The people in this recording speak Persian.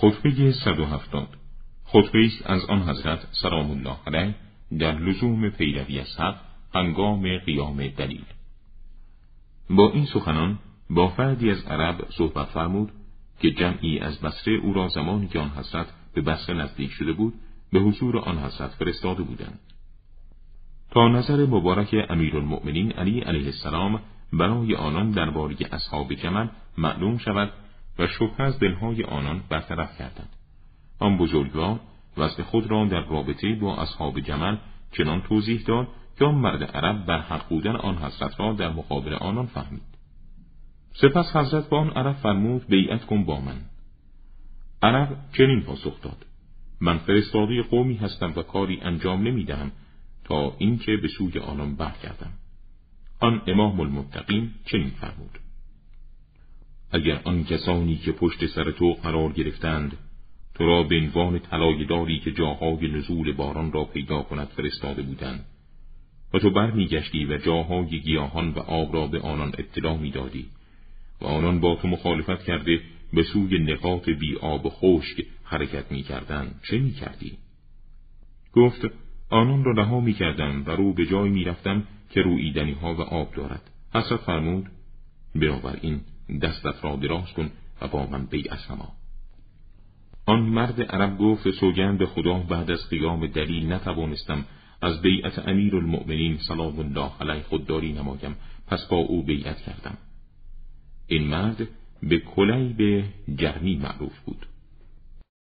خطبه 170 خطبه از آن حضرت سلام الله علیه در لزوم پیروی از حق هنگام قیام دلیل. با این سخنان با فردی از عرب صحبت فرمود که جمعی از بسره او را زمانی که آن حضرت به بسره نزدیک شده بود به حضور آن حضرت فرستاده بودند. تا نظر مبارک امیرالمؤمنین علی علیه السلام برای آنان درباره اصحاب جمل معلوم شود و شبه از دلهای آنان برطرف کردند. آن بزرگوار وضع خود را در رابطه با اصحاب جمل چنان توضیح داد که آن مرد عرب بر حق بودن آن حضرت را در مقابل آنان فهمید. سپس حضرت با آن عرب فرمود بیعت کن با من. عرب چنین پاسخ داد من فرستاده قومی هستم و کاری انجام نمی‌دهم تا اینکه به سوی آنان برگردم آن امام المتقین چنین فرمود. اگر آن کسانی که پشت سر تو قرار گرفتند تو را به عنوان طلایهداری که جاهای نزول باران را پیدا کند فرستاده بودند. و تو برمیگشتی و جاهای گیاهان و آب را به آنان اطلاع می‌دادی و آنان با تو مخالفت کرده به سوی نقاط بی آب و خشک حرکت می‌کردند. چه می‌کردی؟ گفت آنان را رها می‌کردم و رو به جای می‌رفتم که رویدنی و آب دارد. حضرت فرمود بنابراین دستت را دراز کن و با من بیعت نما آن مرد عرب گفت سوگند به خدا بعد از قیام دلیل نتوانستم از بیعت امیر المؤمنین سلام الله علیه خودداری نمایم. پس با او بیعت کردم. این مرد به کلی به جرمی معروف بود.